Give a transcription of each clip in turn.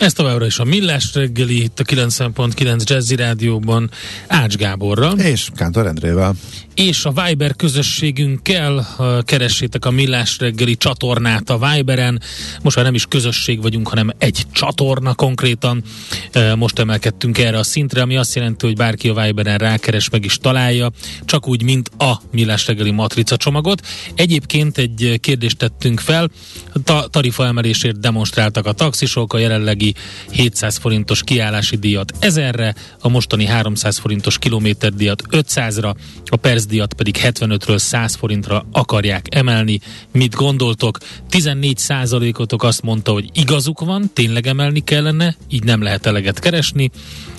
Ez továbbra is a Millás reggeli, itt a 90.9 Jazzy Rádióban Ács Gáborra. És Kántor Endrével és a Viber közösségünkkel keressétek a Millás reggeli csatornát a Viberen. Most már nem is közösség vagyunk, hanem egy csatorna konkrétan. Most emelkedtünk erre a szintre, ami azt jelenti, hogy bárki a Viberen rákeres, meg is találja, csak úgy, mint a Millás reggeli matrica csomagot. Egyébként egy kérdést tettünk fel, ta- tarifa emelésért demonstráltak a taxisok, a jelenlegi 700 forintos kiállási díjat 1000-re, a mostani 300 forintos kilométerdíjat 500-ra, a perc díjat pedig 75-ről 100 forintra akarják emelni. Mit gondoltok? 14 százalékotok azt mondta, hogy igazuk van, tényleg emelni kellene, így nem lehet eleget keresni.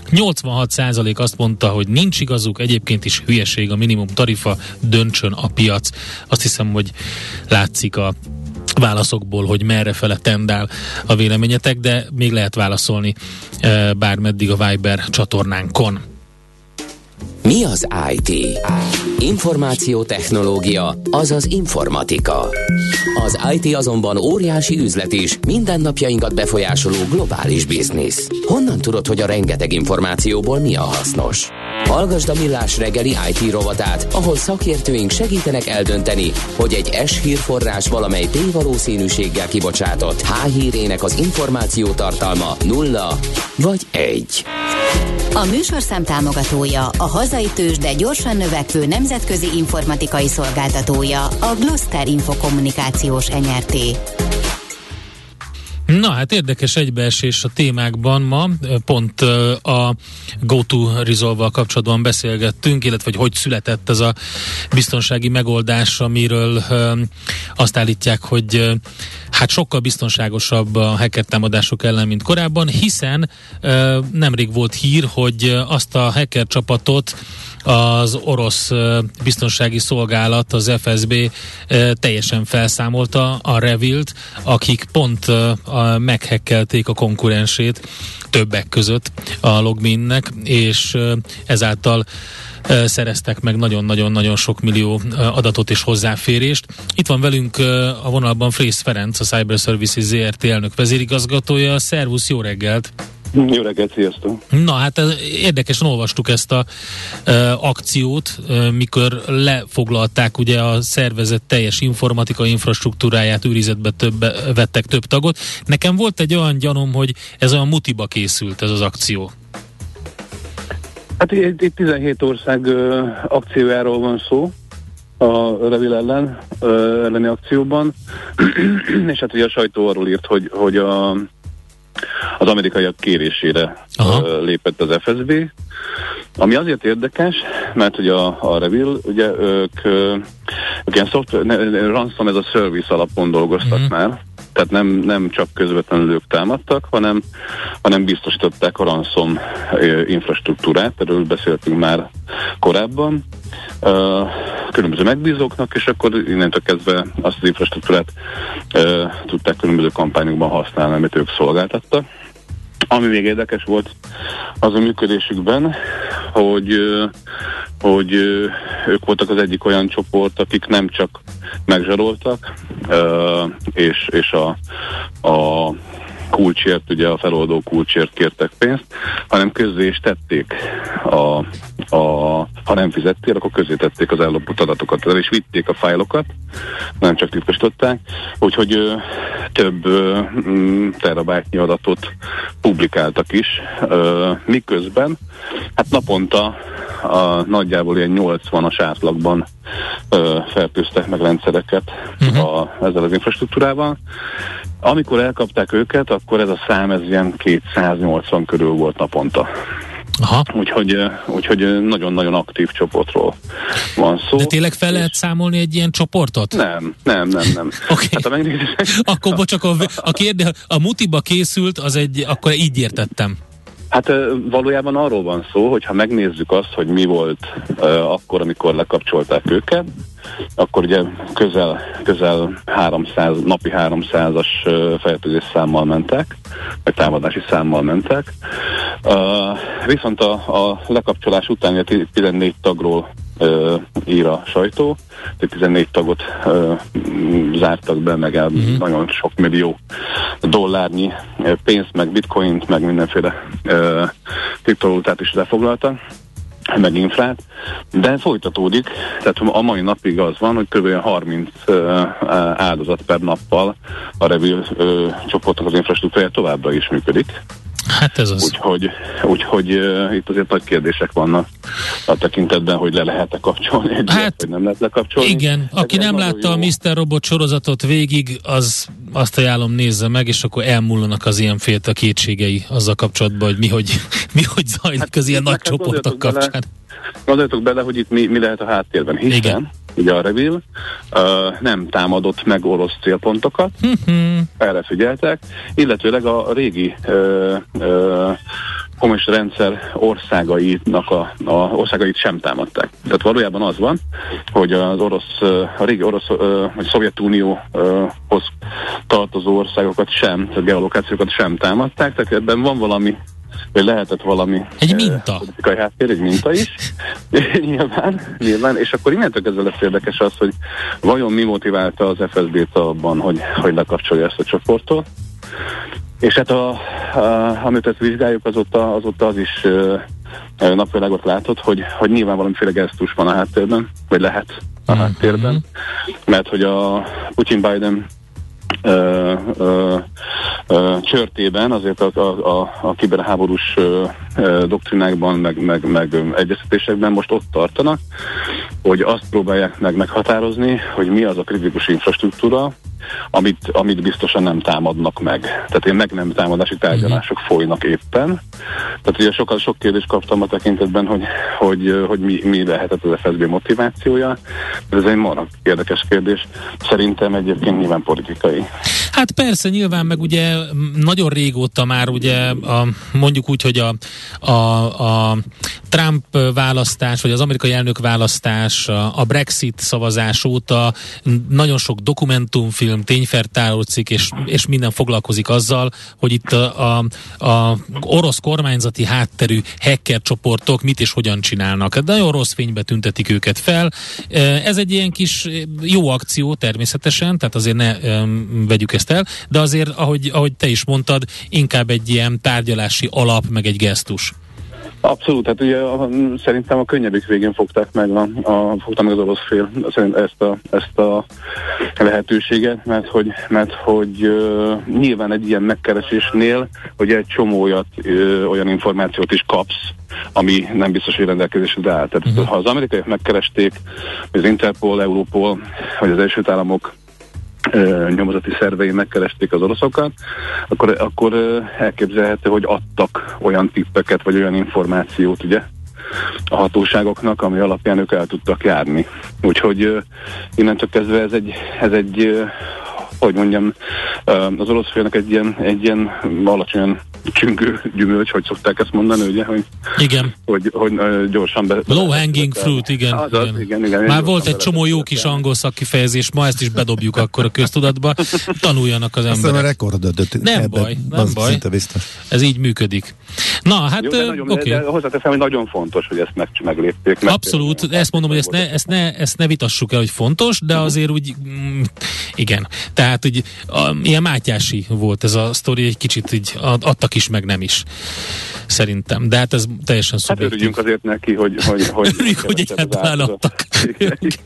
86 százalék azt mondta, hogy nincs igazuk, egyébként is hülyeség a minimum tarifa, döntsön a piac. Azt hiszem, hogy látszik a válaszokból, hogy merre fele tendál a véleményetek, de még lehet válaszolni eh, bármeddig a Viber csatornánkon. Mi az IT? Információtechnológia, azaz informatika. Az IT azonban óriási üzlet is, mindennapjainkat befolyásoló globális biznisz. Honnan tudod, hogy a rengeteg információból mi a hasznos? Hallgasd a Millás reggeli IT rovatát, ahol szakértőink segítenek eldönteni, hogy egy S hírforrás valamely P-valószínűséggel kibocsátott H hírének az információ tartalma nulla vagy egy. A műsorszám támogatója, a hazai tős, de gyorsan növekvő nemzetközi informatikai szolgáltatója, a Gloster Infokommunikációs enyerté. Na hát érdekes egybeesés a témákban ma, pont a GoTo Resolve-val kapcsolatban beszélgettünk, illetve hogy hogy született ez a biztonsági megoldás, amiről azt állítják, hogy hát sokkal biztonságosabb a hacker támadások ellen, mint korábban, hiszen nemrég volt hír, hogy azt a hacker csapatot az orosz biztonsági szolgálat, az FSB teljesen felszámolta a Revilt, akik pont meghekkelték a konkurensét többek között a Logminnek, és ezáltal szereztek meg nagyon-nagyon-nagyon sok millió adatot és hozzáférést. Itt van velünk a vonalban Frész Ferenc, a Cyber Services ZRT elnök vezérigazgatója. Szervusz, jó reggelt! Jó reggelt, sziasztok! Na hát érdekesen olvastuk ezt a e, akciót, e, mikor lefoglalták ugye a szervezet teljes informatika infrastruktúráját, őrizetbe több, vettek több tagot. Nekem volt egy olyan gyanom, hogy ez olyan mutiba készült ez az akció. Hát itt 17 ország ö, akciójáról van szó a Revil ellen, ö, elleni akcióban, és hát ugye a sajtó arról írt, hogy, hogy a, az amerikaiak kérésére ö, lépett az FSB, ami azért érdekes, mert ugye a, a Revil, ugye ők, ők ilyen szoftver, ransom ez a service alapon dolgoztak mm-hmm. már, tehát nem, nem csak közvetlenül ők támadtak, hanem, hanem biztosították a ransom infrastruktúrát, erről beszéltünk már korábban, különböző megbízóknak, és akkor innentől kezdve azt az infrastruktúrát tudták különböző kampányokban használni, amit ők szolgáltattak. Ami még érdekes volt az a működésükben, hogy, hogy ők voltak az egyik olyan csoport, akik nem csak megzsaroltak, és, és a, a kulcsért, ugye a feloldó kulcsért kértek pénzt, hanem közzé is tették a, a ha nem fizettél, akkor közé tették az ellopott adatokat, el is vitték a fájlokat, nem csak titkosították, úgyhogy ö, több ö, mm, terabájtnyi adatot publikáltak is, ö, miközben hát naponta a nagyjából ilyen 80-as átlagban ö, fertőztek meg rendszereket uh-huh. a, ezzel az infrastruktúrával. Amikor elkapták őket, akkor ez a szám ez ilyen 280 körül volt naponta. Aha. Úgyhogy, úgyhogy nagyon-nagyon aktív csoportról van szó. De tényleg fel lehet számolni egy ilyen csoportot? Nem, nem, nem, nem. Okay. Hát, megnézés... akkor bocsánat, a, a, kérde, a mutiba készült, az egy, akkor így értettem. Hát valójában arról van szó, hogy ha megnézzük azt, hogy mi volt akkor, amikor lekapcsolták őket, akkor ugye közel, közel 300, napi 300-as fertőzés számmal mentek, vagy támadási számmal mentek. Viszont a, a lekapcsolás után 14 tagról uh, ír a sajtó. 14 tagot uh, zártak be, meg el uh-huh. nagyon sok millió dollárnyi pénzt, meg bitcoint, meg mindenféle uh, kriptovalutát is lefoglaltak meg infrát, de folytatódik, tehát a mai napig az van, hogy kb. 30 uh, áldozat per nappal a uh, csoportok az infrastruktúrája továbbra is működik. Hát ez az. Úgyhogy, úgyhogy uh, itt azért nagy kérdések vannak a tekintetben, hogy le lehet-e kapcsolni egy hát, hogy nem lehet lekapcsolni. Igen, aki nem látta jó. a Mr. Robot sorozatot végig, az azt ajánlom nézze meg, és akkor elmúlnak az ilyen félta kétségei azzal kapcsolatban, hogy mi hogy, mi hogy zajlik hát, az ilyen nagy csoportok kapcsán. Gondoljatok bele, hogy itt mi, mi lehet a háttérben, hiszen Igen ugye a Revil, uh, nem támadott meg orosz célpontokat, uh-huh. erre figyeltek, illetőleg a régi uh, uh, komis rendszer országainak a, a országait sem támadták. Tehát valójában az van, hogy az orosz, a régi orosz, vagy Szovjetunióhoz tartozó országokat sem, tehát geolokációkat sem támadták, tehát ebben van valami hogy lehetett valami egy minta. politikai háttér, egy minta is, nyilván, nyilván, és akkor innentől kezdve lesz érdekes az, hogy vajon mi motiválta az FSB-t abban, hogy, hogy lekapcsolja ezt a csoportot, és hát a, a, amit ezt vizsgáljuk, azóta, azóta az is uh, napvilágot látott, hogy, hogy nyilván valamiféle gesztus van a háttérben, vagy lehet a mhm. háttérben, mert hogy a Putin-Biden ö, ö, csörtében, azért a, a, a, a kiberháborús doktrinákban, meg, meg, meg egyeztetésekben most ott tartanak, hogy azt próbálják meg meghatározni, hogy mi az a kritikus infrastruktúra, amit, amit biztosan nem támadnak meg. Tehát én meg nem támadási tárgyalások uh-huh. folynak éppen. Tehát ugye sokkal sok kérdést kaptam a tekintetben, hogy, hogy, hogy mi, mi lehetett az FSB motivációja. Ez egy marha érdekes kérdés. Szerintem egyébként nyilván politikai. Hát persze, nyilván meg ugye nagyon régóta már ugye a, mondjuk úgy, hogy a, a, a Trump választás, vagy az amerikai elnök választás, a Brexit szavazás óta nagyon sok dokumentumfilm, tényfertáró cikk, és, és minden foglalkozik azzal, hogy itt a, a, a orosz kormányzati hátterű hacker csoportok mit és hogyan csinálnak. De nagyon rossz fénybe tüntetik őket fel. Ez egy ilyen kis jó akció természetesen, tehát azért ne um, vegyük ezt el, de azért, ahogy, ahogy te is mondtad, inkább egy ilyen tárgyalási alap, meg egy gesztus. Abszolút, hát ugye a, szerintem a könnyebbik végén fogták meg, a, a, fogta meg az orosz fél szerint ezt a, ezt a lehetőséget, mert hogy, mert hogy uh, nyilván egy ilyen megkeresésnél, hogy egy csomó olyat, uh, olyan információt is kapsz, ami nem biztos, hogy rendelkezésre áll. Tehát uh-huh. ha az amerikaiak megkeresték, az Interpol, Europol, vagy az Egyesült Államok nyomozati szervei megkeresték az oroszokat, akkor, akkor elképzelhető, hogy adtak olyan tippeket, vagy olyan információt, ugye, a hatóságoknak, ami alapján ők el tudtak járni. Úgyhogy innentől kezdve ez egy, ez egy hogy mondjam, az orosz félnek egy ilyen, egy ilyen alacsonyan csüngő gyümölcs, hogy szokták ezt mondani, ugye, hogy, igen. hogy, hogy gyorsan be... Low hanging fruit, igen. Az, az, igen. igen, igen Már volt egy csomó jó kis angol szakkifejezés, ma ezt is bedobjuk akkor a köztudatba, tanuljanak az emberek. Aztán a rekordot. Nem baj, nem baj. Ez így működik. Na, hát oké. Okay. Hozzáteszem, hogy nagyon fontos, hogy ezt meg, meglépték. Meg Abszolút, ezt mondom, hogy ezt ne, ezt, ne, ezt ne vitassuk el, hogy fontos, de uh-huh. azért úgy, mm, igen. Tehát, hogy a, ilyen mátyási volt ez a sztori, egy kicsit így adtak is, meg nem is szerintem. De hát ez teljesen hát szubjektív. Hát örüljünk azért neki, hogy... hogy, hogy örüljünk, hogy egyáltalán adtak.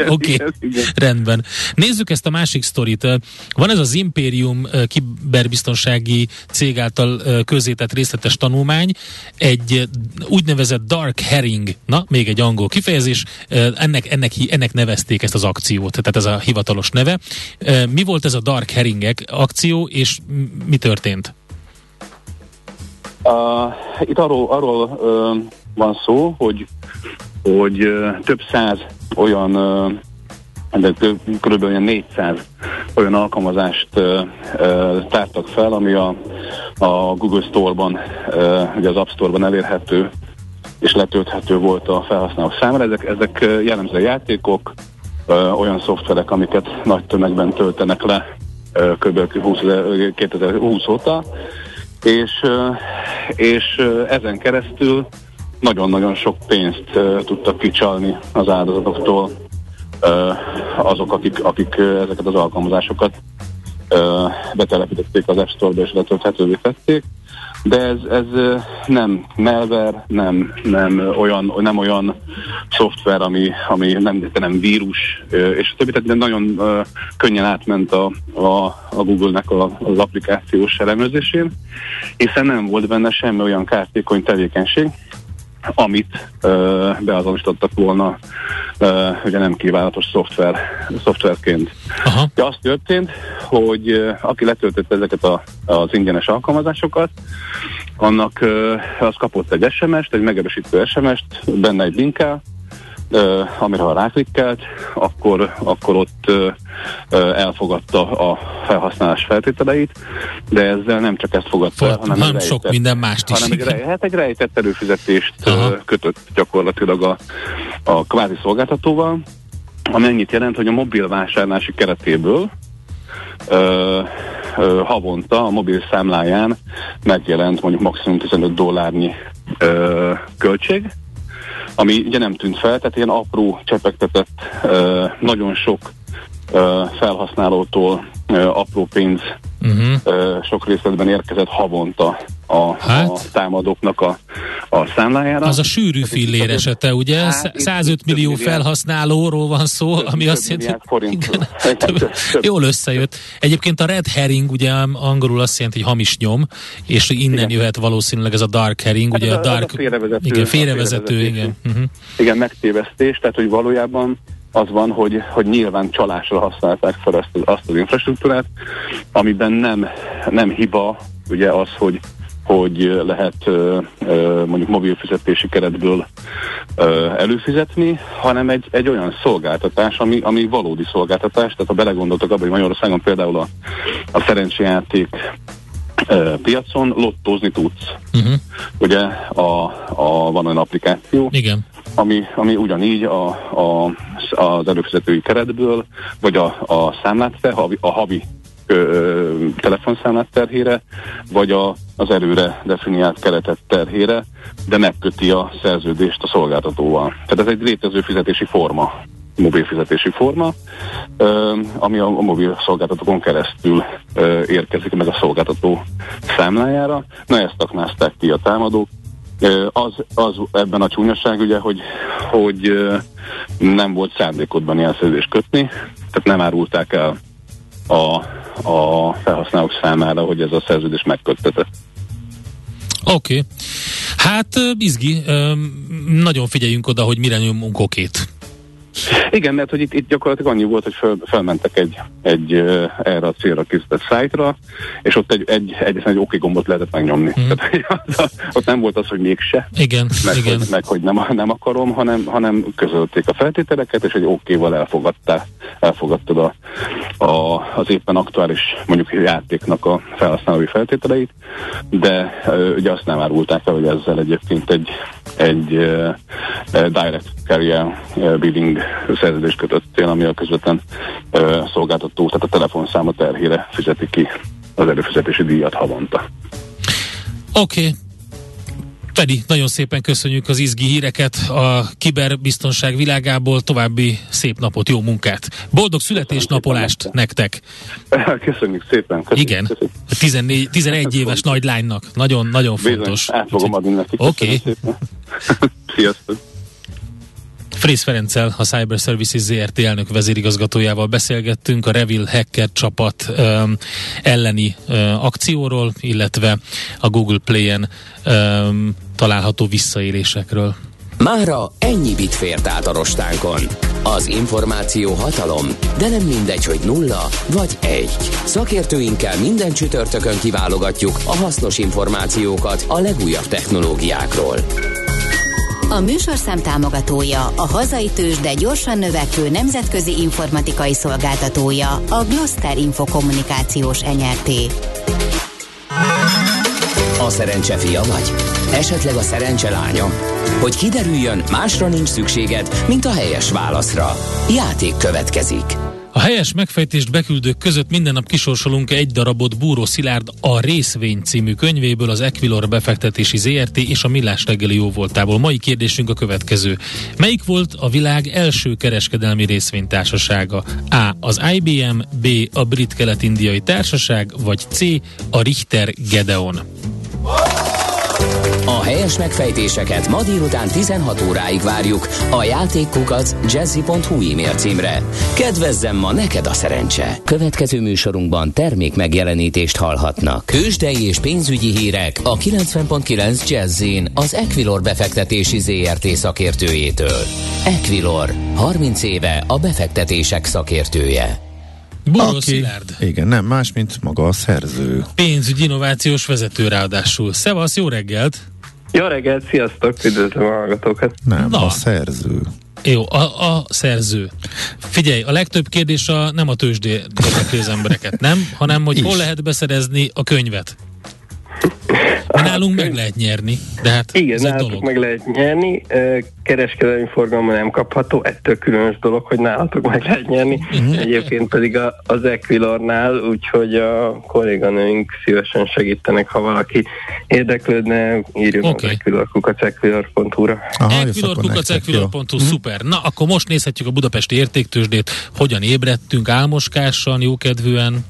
Oké, okay. rendben. Nézzük ezt a másik sztorit. Van ez az Imperium kiberbiztonsági cég által közétett részletes tanulmány, egy úgynevezett dark herring, na, még egy angol kifejezés, ennek, ennek, ennek nevezték ezt az akciót, tehát ez a hivatalos neve. Mi volt ez a dark herringek akció, és mi történt? Uh, itt arról, arról uh, van szó, hogy, hogy több száz olyan de kb. 400 olyan alkalmazást uh, uh, tártak fel, ami a, a Google Store-ban, uh, ugye az App Store-ban elérhető és letölthető volt a felhasználók számára. Ezek, ezek jellemző játékok, uh, olyan szoftverek, amiket nagy tömegben töltenek le uh, kb. 20, 2020 óta, és, és ezen keresztül nagyon-nagyon sok pénzt tudtak kicsalni az áldozatoktól azok, akik, akik ezeket az alkalmazásokat betelepítették az App Store-ba és letölthetővé tették, de ez, ez nem malware, nem, nem, olyan, nem olyan szoftver, ami, ami nem, nem vírus, és a többi, tehát nagyon könnyen átment a, a, a Google-nek a, az applikációs elemzésén, hiszen nem volt benne semmi olyan kártékony tevékenység, amit ö, beazonosítottak volna ö, ugye nem kívánatos szoftver, szoftverként. Aha. De az történt, hogy ö, aki letöltette ezeket a, az ingyenes alkalmazásokat, annak ö, az kapott egy SMS-t, egy megerősítő SMS-t, benne egy linkkel, amire ha ráklikkelt, akkor, akkor ott elfogadta a felhasználás feltételeit, de ezzel nem csak ezt fogadta, Fog, hanem, hanem sok minden mást is. Hanem egy, hát egy rejtett előfizetést uh, kötött gyakorlatilag a, a kvázi szolgáltatóval, ami ennyit jelent, hogy a mobil vásárlási keretéből ö, ö, havonta a mobil számláján megjelent mondjuk maximum 15 dollárnyi ö, költség, ami ugye nem tűnt fel, tehát ilyen apró csepegtetett, nagyon sok felhasználótól apró pénz uh-huh. sok részletben érkezett havonta a, hát? a támadóknak a, a számlájára. Az a sűrű fillér esete, ugye? Hát, 105 millió milliárd, felhasználóról van szó, több, ami azt jelenti, hogy igen, több, több. jól összejött. Egyébként a red herring, ugye angolul azt jelenti, hogy hamis nyom, és innen igen. jöhet valószínűleg ez a dark herring, hát ugye a, a dark... A félrevezető, igen, félrevezető, félrevezető igen. Uh-huh. Igen, megtévesztés, tehát hogy valójában az van, hogy, hogy nyilván csalásra használták fel azt, azt az infrastruktúrát, amiben nem, nem hiba ugye az, hogy hogy lehet mondjuk mobil fizetési keretből előfizetni, hanem egy, egy olyan szolgáltatás, ami, ami valódi szolgáltatás. Tehát ha belegondoltak abban, hogy Magyarországon például a, a szerencséjáték piacon lottózni tudsz. Uh-huh. Ugye a, a, van olyan applikáció, Igen. Ami, ami ugyanígy a, a, az előfizetői keretből, vagy a, a számlát, a havi ö, telefonszámlát terhére, vagy a, az előre definiált keretet terhére, de megköti a szerződést a szolgáltatóval. Tehát ez egy létező fizetési forma, mobil fizetési forma, ö, ami a, a mobil szolgáltatókon keresztül ö, érkezik meg a szolgáltató számlájára. Na ezt aknázták ki a támadók, az, az ebben a csúnyosság ugye, hogy, hogy nem volt szándékodban ilyen szerződést kötni, tehát nem árulták el a, a felhasználók számára, hogy ez a szerződés megköttetett. Oké. Okay. Hát izgi, nagyon figyeljünk oda, hogy mire nyomunk okét. Igen, mert hogy itt, itt gyakorlatilag annyi volt, hogy föl, felmentek egy, egy erre a célra készített szájtra, és ott egy, egy, egyetlen egy oké gombot lehetett megnyomni. Mm. Tehát, ott nem volt az, hogy mégse, igen, meg, igen. Hogy, meg hogy nem, nem akarom, hanem, hanem közölték a feltételeket, és egy okéval elfogadtál, elfogadtad a, a, az éppen aktuális mondjuk játéknak a felhasználói feltételeit, de ugye azt nem árulták el, hogy ezzel egyébként egy, egy uh, direct carrier billing szerződést kötöttél, ami a közvetlen uh, szolgáltató, tehát a telefonszáma terhére fizeti ki az előfizetési díjat havonta. Oké, okay. Fedi, nagyon szépen köszönjük az izgi híreket a kiberbiztonság világából, további szép napot, jó munkát. Boldog születésnapolást nektek! Köszönjük szépen! Köszönjük, Igen, köszönjük. 14, 11 éves nagy lánynak, nagyon-nagyon fontos. Bizony, át fogom adni nekik. Oké. Okay. Sziasztok! Frész Ferenccel, a Cyber Services ZRT elnök vezérigazgatójával beszélgettünk a Revil Hacker csapat um, elleni uh, akcióról, illetve a Google Play-en um, található visszaélésekről. Mára ennyi bit fért át a rostánkon. Az információ hatalom, de nem mindegy, hogy nulla vagy egy. Szakértőinkkel minden csütörtökön kiválogatjuk a hasznos információkat a legújabb technológiákról. A műsorszám támogatója, a hazai tős, de gyorsan növekvő nemzetközi informatikai szolgáltatója, a Gloster Infokommunikációs Enyerté. A szerencse fia vagy? Esetleg a szerencse lánya? Hogy kiderüljön, másra nincs szükséged, mint a helyes válaszra. Játék következik. A helyes megfejtést beküldők között minden nap kisorsolunk egy darabot Búró Szilárd a Részvény című könyvéből, az Equilor befektetési ZRT és a Millás reggeli jóvoltából. Mai kérdésünk a következő. Melyik volt a világ első kereskedelmi részvénytársasága? A. Az IBM, B. A Brit Kelet-Indiai Társaság, vagy C. A Richter Gedeon. A helyes megfejtéseket ma délután 16 óráig várjuk a játékkukac jazzy.hu e-mail címre. Kedvezzem ma neked a szerencse! Következő műsorunkban termék megjelenítést hallhatnak. Kősdei és pénzügyi hírek a 90.9 Jazzin az Equilor befektetési ZRT szakértőjétől. Equilor, 30 éve a befektetések szakértője. Búró Aki, Szilárd. igen, nem más, mint maga a szerző. Pénzügyi innovációs vezető ráadásul. Szevasz, jó reggelt! Jó reggelt, sziasztok, üdvözlöm a hallgatókat. Nem, Na. a szerző. Jó, a, a szerző. Figyelj, a legtöbb kérdés a, nem a tőzsdé érdekli az embereket, nem? Hanem, hogy Is. hol lehet beszerezni a könyvet. Nálunk meg lehet nyerni, de hát Igen, nálatok meg lehet nyerni, kereskedelmi forgalma nem kapható, ettől különös dolog, hogy nálatok meg lehet nyerni, Mhm. egyébként pedig a, az Equilornál, úgyhogy a kolléganőink szívesen segítenek, ha valaki érdeklődne, írjon Oké. okay. az Equilor, equilor.hu-ra. Equilor.hu, szuper. Na, akkor most nézhetjük a budapesti értéktősdét, hogyan ébredtünk álmoskásan, jókedvűen.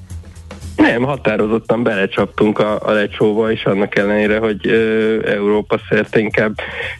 Nem, határozottan belecsaptunk a, a lecsóba, és annak ellenére, hogy ö, Európa szerte inkább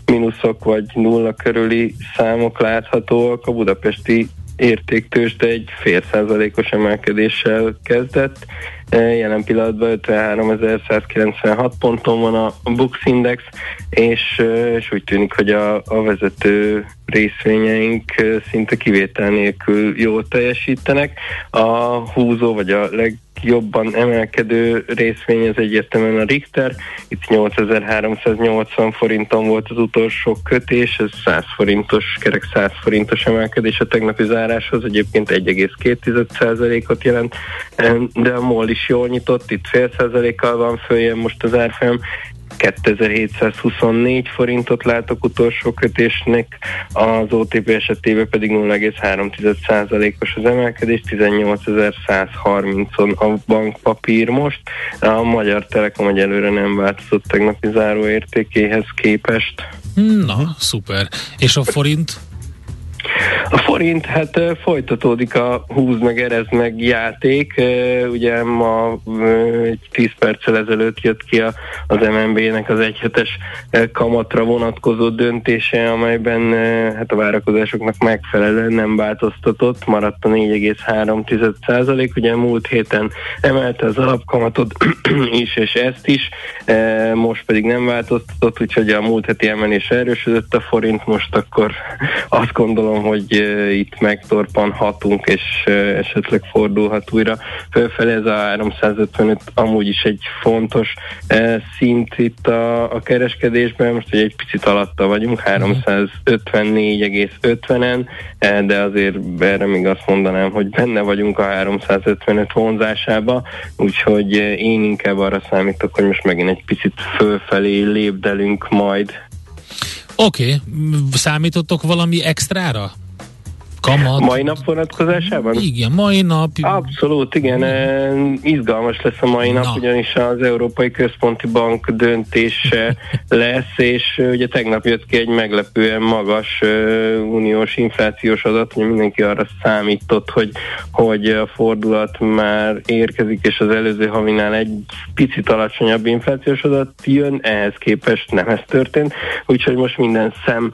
mínuszok vagy nulla körüli számok láthatóak, a budapesti értéktősde egy fél százalékos emelkedéssel kezdett. Jelen pillanatban 53.196 ponton van a Bux Index, és, és úgy tűnik, hogy a, a vezető részvényeink szinte kivétel nélkül jól teljesítenek. A húzó vagy a legjobban emelkedő részvény az egyértelműen a Richter. Itt 8380 forinton volt az utolsó kötés, ez 100 forintos, kerek 100 forintos emelkedés a tegnapi záráshoz, egyébként 1,2%-ot jelent, de a MOL is jól nyitott, itt fél százalékkal van följön most az árfolyam, 2724 forintot látok utolsó kötésnek, az OTP esetében pedig 0,3%-os az emelkedés, 18.130-on a bankpapír most. A Magyar Telekom egyelőre nem változott tegnapi záróértékéhez képest. Na, szuper. És a forint? A forint, hát folytatódik a húz meg, erez meg játék. Ugye ma egy 10 perccel ezelőtt jött ki az MNB-nek az egyhetes kamatra vonatkozó döntése, amelyben hát a várakozásoknak megfelelően nem változtatott, maradt a 4,3 százalék. Ugye múlt héten emelte az alapkamatot is, és ezt is, most pedig nem változtatott, úgyhogy a múlt heti emelés erősödött a forint, most akkor azt gondolom, hogy uh, itt megtorpanhatunk, és esetleg fordulhat újra fölfelé. Ez a 355 amúgy is egy fontos szint itt a, a kereskedésben, most ugye egy picit alatta vagyunk, 354,50-en, uh, de azért erre még azt mondanám, hogy benne vagyunk a 355 vonzásába, úgyhogy én inkább arra számítok, hogy most megint egy picit fölfelé lépdelünk majd. Oké, okay. számítottok valami extrára? Kamat? Mai nap vonatkozásában? Igen, mai nap. Abszolút, igen. eh, Izgalmas lesz a mai nap, Na. ugyanis az Európai Központi Bank döntése lesz, és eh, ugye tegnap jött ki egy meglepően magas eh, uniós inflációs adat, ugye mindenki arra számított, hogy, hogy a fordulat már érkezik, és az előző havinál egy picit alacsonyabb inflációs adat jön, ehhez képest nem ez történt, úgyhogy most minden szem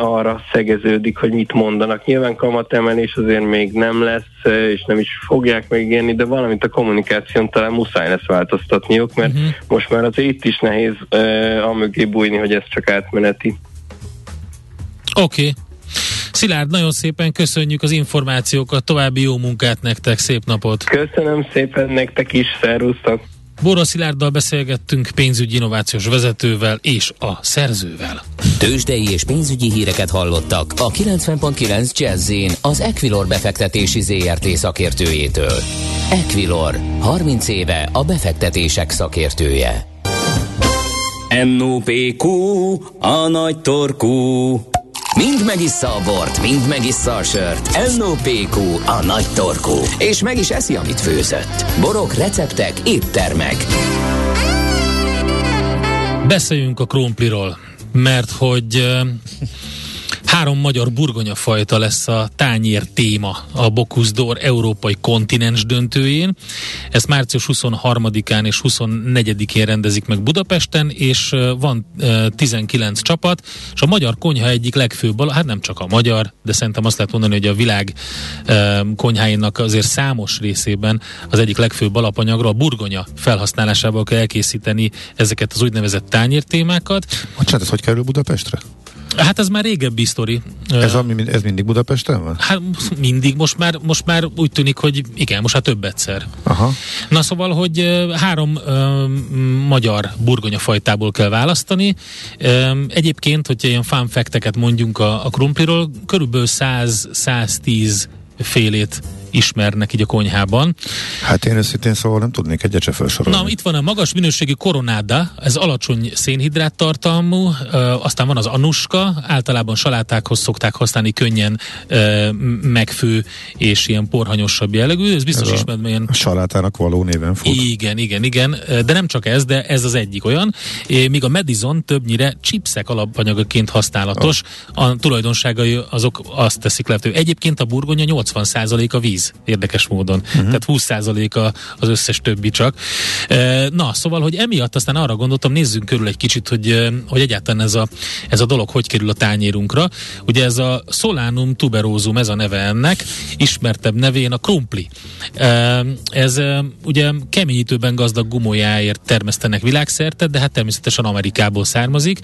arra szegeződik, hogy mit mondanak. Nyilván kamatemelés azért még nem lesz, és nem is fogják megírni, de valamit a kommunikáción talán muszáj lesz változtatniuk, mert uh-huh. most már azért itt is nehéz uh, amögé bújni, hogy ez csak átmeneti. Oké. Okay. Szilárd, nagyon szépen köszönjük az információkat, további jó munkát nektek, szép napot! Köszönöm szépen nektek is, szervusztok! Bóra Szilárddal beszélgettünk pénzügyi innovációs vezetővel és a szerzővel. Tőzsdei és pénzügyi híreket hallottak a 90.9 jazz az Equilor befektetési ZRT szakértőjétől. Equilor, 30 éve a befektetések szakértője. NOPQ, a nagy torkú. Mind megissza a bort, mind megissza a sört. NOPQ, a nagy torkú. És meg is eszi, amit főzött. Borok, receptek, éttermek. Beszéljünk a krumpliról, mert hogy Három magyar burgonyafajta lesz a tányér téma a Bocuse d'Or európai kontinens döntőjén. Ezt március 23-án és 24-én rendezik meg Budapesten, és van 19 csapat, és a magyar konyha egyik legfőbb, hát nem csak a magyar, de szerintem azt lehet mondani, hogy a világ konyháinak azért számos részében az egyik legfőbb alapanyagra a burgonya felhasználásával kell elkészíteni ezeket az úgynevezett tányértémákat. Bocsánat, ez hogy kerül Budapestre? Hát ez már régebbi sztori. Ez, a, ez mindig Budapesten van? Hát mindig, most már, most már úgy tűnik, hogy igen, most már több egyszer. Aha. Na szóval, hogy három ö, magyar burgonyafajtából kell választani. Ö, egyébként, hogyha ilyen fanfekteket mondjunk a, a krumpliról, körülbelül 100-110 félét ismernek így a konyhában. Hát én őszintén szóval nem tudnék egyet se felsorolni. Na, itt van a magas minőségű koronáda, ez alacsony szénhidrát tartalmú, ö, aztán van az anuska, általában salátákhoz szokták használni könnyen ö, megfő és ilyen porhanyosabb jellegű, ez biztos ismert, ilyen... Salátának való néven fut. Igen, igen, igen, de nem csak ez, de ez az egyik olyan, míg a Madison többnyire chipsek alapanyagaként használatos, oh. a tulajdonságai azok azt teszik lehető. Egyébként a burgonya 80% a víz 10 érdekes módon. Uh-huh. Tehát 20%-a az összes többi csak. Na, szóval, hogy emiatt aztán arra gondoltam, nézzünk körül egy kicsit, hogy, hogy egyáltalán ez a, ez a dolog hogy kerül a tányérunkra. Ugye ez a Solanum tuberosum, ez a neve ennek, ismertebb nevén a krumpli. Ez ugye keményítőben gazdag gumójáért termesztenek világszerte, de hát természetesen Amerikából származik.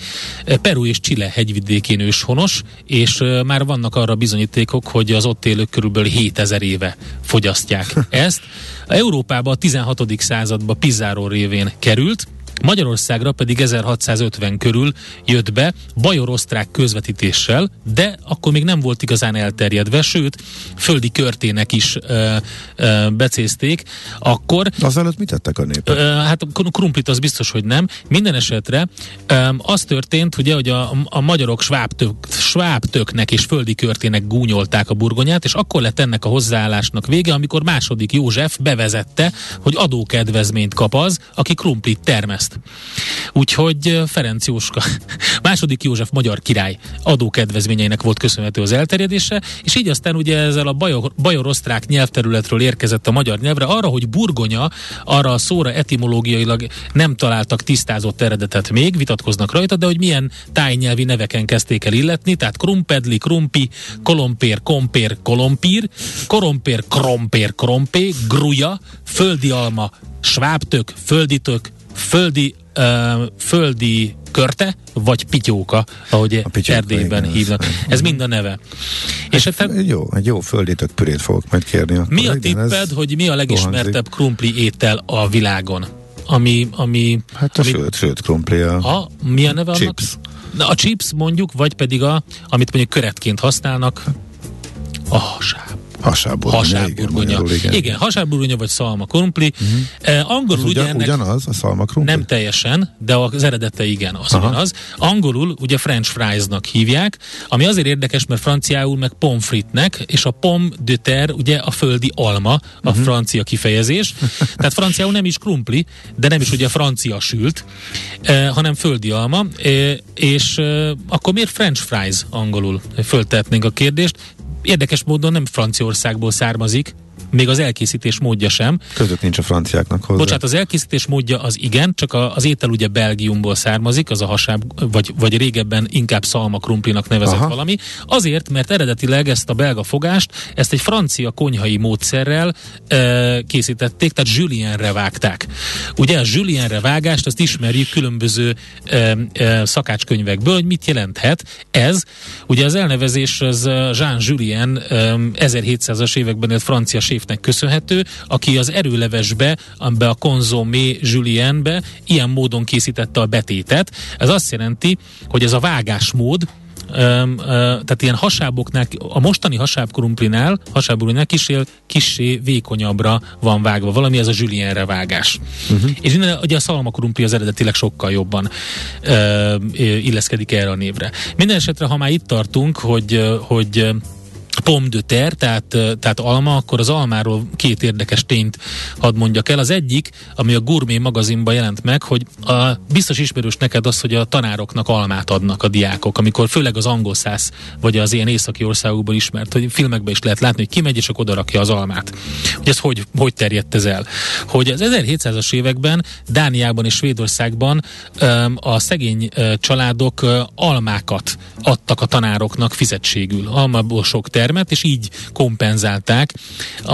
Peru és Chile hegyvidékén őshonos, és már vannak arra bizonyítékok, hogy az ott élők körülbelül 7000 éve éve fogyasztják ezt. A Európába a 16. században Pizarro révén került, Magyarországra pedig 1650 körül jött be bajor-osztrák közvetítéssel, de akkor még nem volt igazán elterjedve, sőt, földi körtének is ö, ö, becézték. Akkor... előtt mit tettek a népek? Ö, hát krumplit az biztos, hogy nem. Minden esetre ö, az történt, ugye, hogy a, a magyarok svábtök, svábtöknek és földi körtének gúnyolták a burgonyát, és akkor lett ennek a hozzáállásnak vége, amikor második József bevezette, hogy adókedvezményt kap az, aki krumplit termeszt ezt. Úgyhogy Ferenc Jóska, második József magyar király adókedvezményeinek volt köszönhető az elterjedése, és így aztán ugye ezzel a bajor, bajor-osztrák nyelvterületről érkezett a magyar nyelvre arra, hogy burgonya, arra a szóra etimológiailag nem találtak tisztázott eredetet még, vitatkoznak rajta, de hogy milyen tájnyelvi neveken kezdték el illetni, tehát krumpedli, krumpi, kolompér, kompér, kolompír, korompér, krompér, krompé, gruja, földi alma, svábtök, földitök, földi, uh, földi körte, vagy pityóka, ahogy a pityóka, Erdélyben igen, hívnak. Ez, ez mind a neve. És hát, egy jó, egy jó földítött pürét fogok majd kérni. Akkor mi a tipped, hogy mi a legismertebb krumpli étel a világon? Ami, ami, hát a ami, sőt, sőt krumpli a, a mi a neve chips. Annak? Na, a chips mondjuk, vagy pedig a, amit mondjuk köretként használnak, a hasáb. Hasábburgonya. Hasábburgonya. Igen, igen. igen hasábburgonya vagy szalma krumpli. Uh-huh. Eh, angolul az ugye ugyan, ennek ugyanaz a szalma krumpli? Nem teljesen, de az eredete igen, az Aha. ugyanaz. Angolul ugye french friesnak hívják, ami azért érdekes, mert franciául meg pomfritnek, és a pom de terre ugye a földi alma, a uh-huh. francia kifejezés. Tehát franciául nem is krumpli, de nem is ugye francia sült, eh, hanem földi alma, eh, és eh, akkor miért french fries angolul? Föltehetnénk a kérdést érdekes módon nem Franciaországból származik, még az elkészítés módja sem. Között nincs a franciáknak hozzá. Bocsát, az elkészítés módja az igen, csak a, az étel ugye Belgiumból származik, az a hasáb, vagy, vagy régebben inkább szalma krumplinak nevezett Aha. valami. Azért, mert eredetileg ezt a belga fogást, ezt egy francia konyhai módszerrel e, készítették, tehát julienre vágták. Ugye a julienre vágást, azt ismerjük különböző e, e, szakácskönyvekből, hogy mit jelenthet. Ez, ugye az elnevezés az Jean Julien e, 1700-as években egy francia séf chefnek köszönhető, aki az erőlevesbe, be a konzomé julienbe ilyen módon készítette a betétet. Ez azt jelenti, hogy ez a vágásmód, öm, ö, tehát ilyen hasáboknál, a mostani hasábkrumplinál, hasábkrumplinál kisé, kisé vékonyabbra van vágva, valami ez a julienre vágás. Uh-huh. És innen ugye a szalmakrumpli az eredetileg sokkal jobban ö, illeszkedik erre a névre. Minden esetre, ha már itt tartunk, hogy, hogy pomme de terre, tehát, tehát alma, akkor az almáról két érdekes tényt hadd mondjak el. Az egyik, ami a Gourmet magazinban jelent meg, hogy a, biztos ismerős neked az, hogy a tanároknak almát adnak a diákok, amikor főleg az angol száz, vagy az ilyen északi országokban ismert, hogy filmekben is lehet látni, hogy kimegy és akkor odarakja az almát. Hogy ez hogy, hogy terjedt ez el? Hogy az 1700-as években Dániában és Svédországban a szegény családok almákat adtak a tanároknak fizetségül. Almából sok termék, termet, és így kompenzálták a,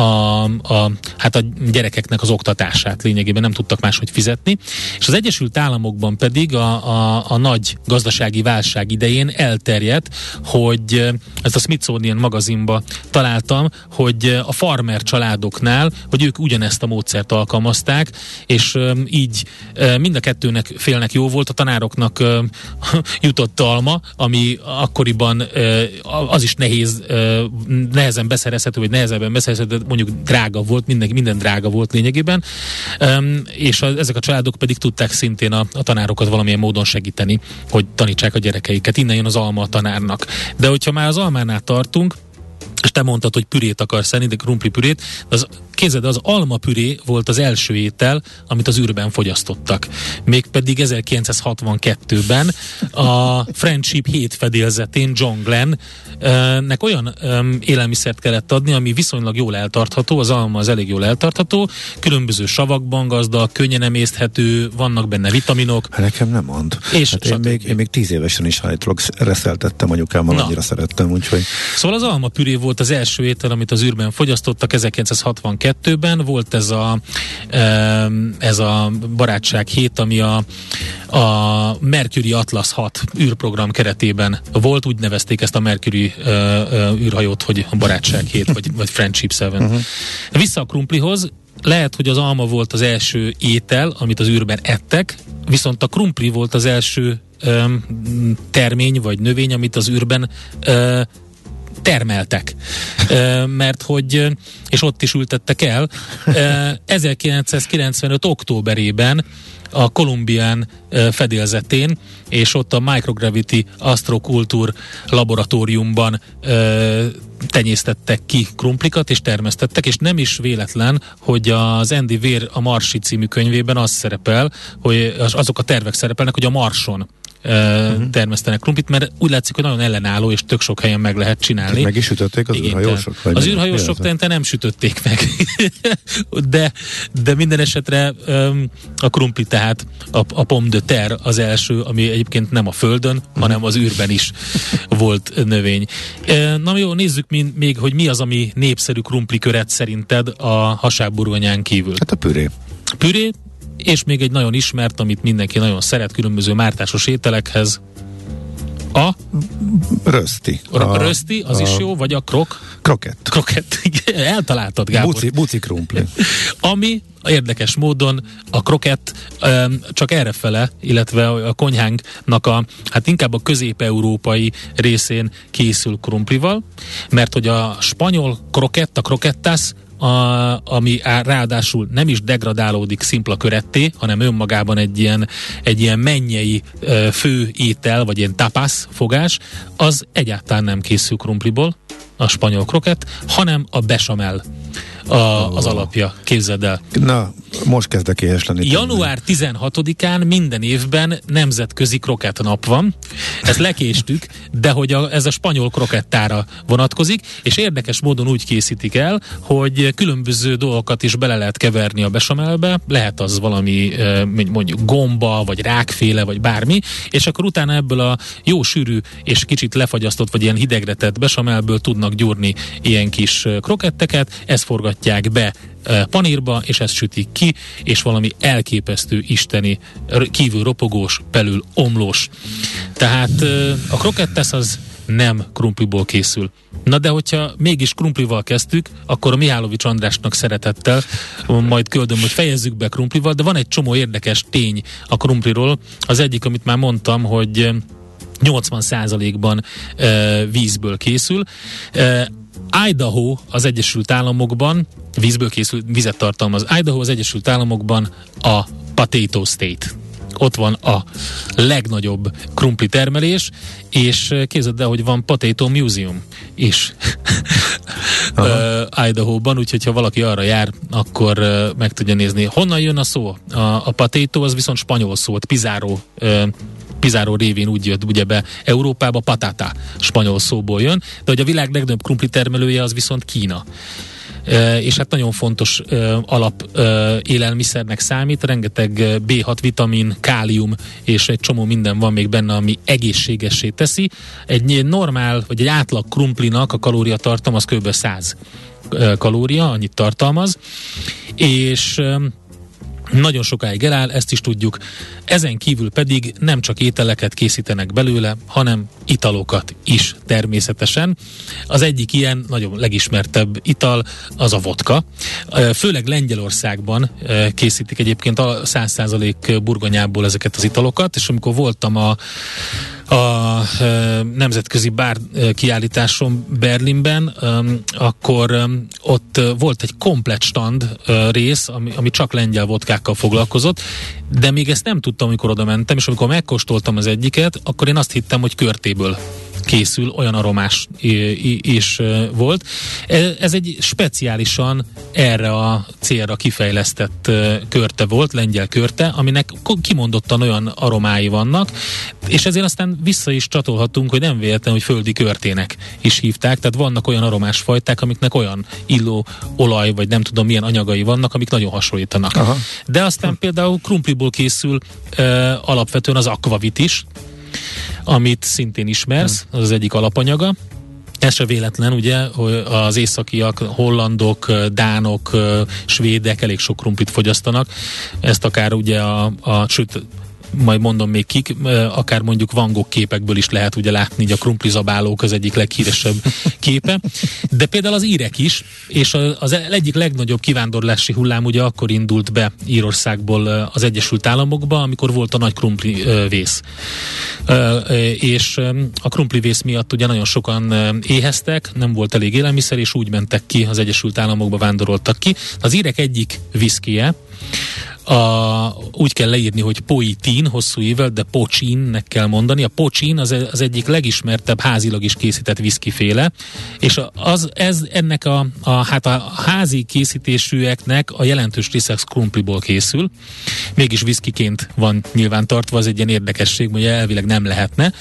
a, hát a gyerekeknek az oktatását lényegében nem tudtak máshogy fizetni. És az Egyesült Államokban pedig a, a, a nagy gazdasági válság idején elterjedt, hogy ezt a Smithsonian magazinba találtam, hogy a farmer családoknál, hogy ők ugyanezt a módszert alkalmazták, és így mind a kettőnek félnek jó volt, a tanároknak jutott alma, ami akkoriban az is nehéz nehezen beszerezhető, vagy nehezebben beszerezhető, mondjuk drága volt, minden, minden drága volt lényegében, és a, ezek a családok pedig tudták szintén a, a tanárokat valamilyen módon segíteni, hogy tanítsák a gyerekeiket. Innen jön az alma a tanárnak. De hogyha már az almánál tartunk, és te mondtad, hogy pürét akarsz enni, de krumpli pürét, az Kézed, az alma püré volt az első étel, amit az űrben fogyasztottak. Mégpedig 1962-ben a Friendship 7 fedélzetén John Glenn nek olyan élelmiszert kellett adni, ami viszonylag jól eltartható, az alma az elég jól eltartható, különböző savakban gazdag, könnyen emészthető, vannak benne vitaminok. Hát nekem nem mond. És hát én, még, én még tíz évesen is állítólag reszeltettem anyukámmal, annyira szerettem, úgyhogy... Szóval az alma püré volt az első étel, amit az űrben fogyasztottak 1962 2022-ben volt ez a, ez a barátság hét, ami a, a Mercury Atlas 6 űrprogram keretében volt, úgy nevezték ezt a Mercury űrhajót, hogy a barátság hét, vagy, vagy Friendship 7. Uh-huh. Vissza a krumplihoz, lehet, hogy az alma volt az első étel, amit az űrben ettek, viszont a krumpli volt az első termény vagy növény, amit az űrben termeltek, mert hogy, és ott is ültettek el, 1995. októberében a Kolumbián fedélzetén, és ott a Microgravity Astroculture laboratóriumban ö, tenyésztettek ki krumplikat, és termesztettek, és nem is véletlen, hogy az Andy Weir a Marsi című könyvében az szerepel, hogy azok a tervek szerepelnek, hogy a Marson uh-huh. termesztenek krumplit, mert úgy látszik, hogy nagyon ellenálló, és tök sok helyen meg lehet csinálni. Tehát meg is sütötték az űrhajósok? Vagy az űrhajósok tente nem sütötték meg. de, de minden esetre um, a krumpli tehát a, a pomme de terre az első, ami egyébként nem a földön, uh-huh. hanem az űrben is volt növény. Na jó, nézzük még, hogy mi az, ami népszerű krumpli köret szerinted a hasábburgonyán kívül. Hát a püré. Püré, és még egy nagyon ismert, amit mindenki nagyon szeret különböző mártásos ételekhez. A? Rösti. A, rösti, az a, is jó, vagy a krok? Krokett. Krokett, eltaláltad, Gábor. Buci, buci krumpli. Ami érdekes módon a krokett csak errefele, illetve a konyhánknak a, hát inkább a közép-európai részén készül krumplival, mert hogy a spanyol krokett, a krokettas, a, ami ráadásul nem is degradálódik szimpla köretté, hanem önmagában egy ilyen, egy ilyen mennyei fő étel, vagy ilyen tapas fogás, az egyáltalán nem készül krumpliból, a spanyol kroket, hanem a bechamel a, az alapja, képzeld el. Na, most kezdek éhes lenni. Január 16-án minden évben nemzetközi krokett nap van. Ezt lekéstük, de hogy a, ez a spanyol krokettára vonatkozik, és érdekes módon úgy készítik el, hogy különböző dolgokat is bele lehet keverni a besamelbe, lehet az valami mondjuk gomba, vagy rákféle, vagy bármi, és akkor utána ebből a jó sűrű és kicsit lefagyasztott, vagy ilyen hidegretett besamelből tudnak gyúrni ilyen kis kroketteket, ezt forgatják be panírba, és ezt sütik ki, és valami elképesztő isteni, kívül ropogós, belül omlós. Tehát a krokettes az nem krumpliból készül. Na de hogyha mégis krumplival kezdtük, akkor a Mihálovics Andrásnak szeretettel majd küldöm, hogy fejezzük be krumplival, de van egy csomó érdekes tény a krumpliról. Az egyik, amit már mondtam, hogy 80%-ban e, vízből készül. Idaho az Egyesült Államokban vízből készül, vizet tartalmaz. Idaho az Egyesült Államokban a Potato State ott van a legnagyobb krumpli termelés, és képzeld el, hogy van Potato Museum is uh, Idaho-ban, úgyhogy ha valaki arra jár, akkor uh, meg tudja nézni. Honnan jön a szó? A, a potato az viszont spanyol szó, Pizarro uh, Pizarro révén úgy jött ugye be Európába, patata spanyol szóból jön, de hogy a világ legnagyobb krumpli termelője az viszont Kína és hát nagyon fontos alap élelmiszernek számít, rengeteg B6 vitamin, kálium és egy csomó minden van még benne, ami egészségessé teszi. Egy normál, vagy egy átlag krumplinak a kalóriatartalma az kb. 100 kalória, annyit tartalmaz, és nagyon sokáig eláll, ezt is tudjuk. Ezen kívül pedig nem csak ételeket készítenek belőle, hanem italokat is természetesen. Az egyik ilyen nagyon legismertebb ital az a vodka. Főleg Lengyelországban készítik egyébként a 100% burgonyából ezeket az italokat, és amikor voltam a a nemzetközi bár kiállításon Berlinben, akkor ott volt egy komplet stand rész, ami, ami csak lengyel vodkákkal foglalkozott, de még ezt nem tudtam, amikor oda mentem, és amikor megkóstoltam az egyiket, akkor én azt hittem, hogy körtéből készül, olyan aromás is volt. E, ez egy speciálisan erre a célra kifejlesztett körte volt, lengyel körte, aminek kimondottan olyan aromái vannak, és ezért aztán vissza is csatolhatunk, hogy nem véletlen, hogy földi körtének is hívták, tehát vannak olyan aromás fajták, amiknek olyan illó olaj, vagy nem tudom milyen anyagai vannak, amik nagyon hasonlítanak. Aha. De aztán például krumpliból készül uh, alapvetően az akvavit is, amit szintén ismersz, az az egyik alapanyaga. Ez se véletlen, ugye, hogy az északiak, hollandok, dánok, svédek elég sok krumplit fogyasztanak. Ezt akár ugye a, a sőt, majd mondom még kik, akár mondjuk Van Gogh képekből is lehet ugye látni, hogy a krumplizabálók az egyik leghíresebb képe, de például az írek is, és az egyik legnagyobb kivándorlási hullám ugye akkor indult be Írországból az Egyesült Államokba, amikor volt a nagy krumpli vész. És a krumpli vész miatt ugye nagyon sokan éheztek, nem volt elég élelmiszer, és úgy mentek ki, az Egyesült Államokba vándoroltak ki. Az írek egyik viszkie, a, úgy kell leírni, hogy poitin, hosszú évvel, de pocsinnek kell mondani. A pocsin az, az egyik legismertebb házilag is készített viszkiféle, és az, ez ennek a, a, hát a házi készítésűeknek a jelentős része krumpliból készül. Mégis viszkiként van nyilván tartva, az egy ilyen érdekesség, hogy elvileg nem lehetne.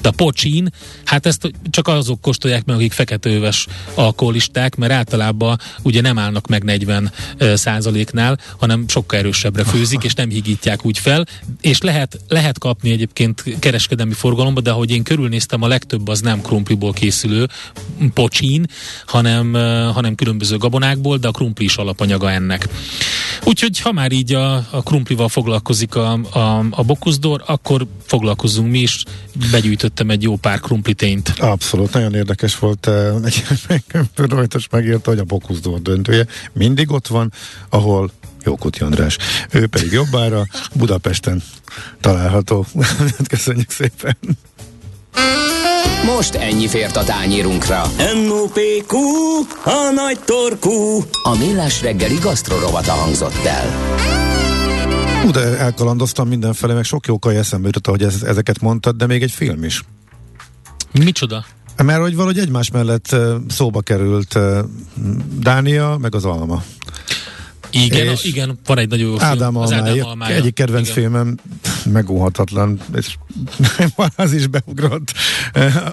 De a pocsin, hát ezt csak azok kóstolják meg, akik feketőves alkoholisták, mert általában ugye nem állnak meg 40 százaléknál, hanem sokkal erősebb kevesebbre főzik, és nem higítják úgy fel, és lehet, lehet kapni egyébként kereskedelmi forgalomba, de ahogy én körülnéztem, a legtöbb az nem krumpliból készülő pocsin, hanem, hanem különböző gabonákból, de a krumpli is alapanyaga ennek. Úgyhogy ha már így a, a krumplival foglalkozik a, a, a bokuszdor, akkor foglalkozzunk mi is. Begyűjtöttem egy jó pár krumplitényt. Abszolút, nagyon érdekes volt. Egy rajtos megírta, hogy a bokuszdor döntője mindig ott van, ahol Jókuti András. Ő pedig jobbára Budapesten található. Köszönjük szépen! Most ennyi fért a tányírunkra. M.O.P.Q. A nagy torkú. A millás reggeli gasztrorovata hangzott el. Ú, de elkalandoztam mindenfele, meg sok jó kaj eszembe jutott, ahogy ez, ezeket mondtad, de még egy film is. Micsoda? Mert hogy valahogy egymás mellett szóba került Dánia, meg az Alma. Igen, és igen, van egy nagyon jó film. Ádám az Ádám Almája. Egyik kedvenc igen. filmem, megóhatatlan, és az is beugrott.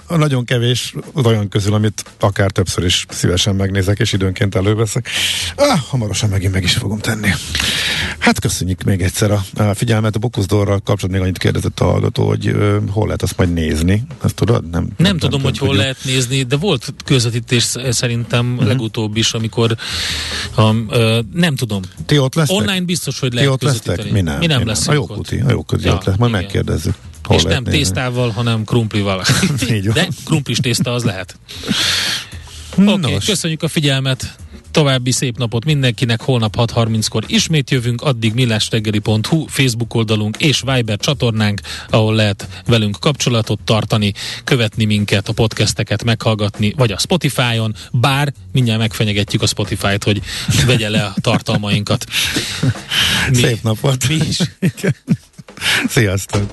A nagyon kevés olyan közül, amit akár többször is szívesen megnézek, és időnként előveszek. Ah, hamarosan megint meg is fogom tenni. Hát köszönjük még egyszer a, a figyelmet. A Bokuszdorral kapcsolatban még annyit kérdezett a hallgató, hogy ö, hol lehet azt majd nézni. Azt tudod? Nem, nem, nem, tudom, nem, hogy hol lehet nézni, de volt közvetítés szerintem uh-huh. legutóbb is, amikor um, ö, nem tudom. Ti ott lesztek? Online biztos, hogy lehet Ti ott lesztek? Mi nem. Mi nem leszünk A jókuti, a jókuti ja, ott lesz. Majd igen. megkérdezzük. Hol és nem nézni? tésztával, hanem krumplival. De krumplis tészta az lehet. Oké, okay, köszönjük a figyelmet. További szép napot mindenkinek, holnap 6.30-kor ismét jövünk, addig millásreggeli.hu Facebook oldalunk és Viber csatornánk, ahol lehet velünk kapcsolatot tartani, követni minket, a podcasteket meghallgatni, vagy a Spotify-on, bár mindjárt megfenyegetjük a Spotify-t, hogy vegye le a tartalmainkat. Mi, Szép napot! Mi is. Sziasztok!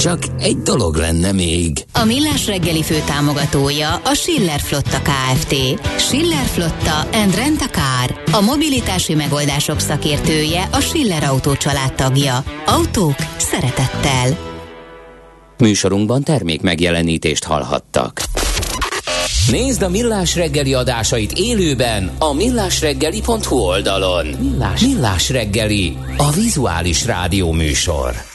Csak egy dolog lenne még. A Millás reggeli fő támogatója a Schiller Flotta KFT. Schiller Flotta and Rent a Car. A mobilitási megoldások szakértője a Schiller Autó tagja. Autók szeretettel. Műsorunkban termék megjelenítést hallhattak. Nézd a Millás reggeli adásait élőben a millásreggeli.hu oldalon. Millás, Millás reggeli, a vizuális rádió műsor.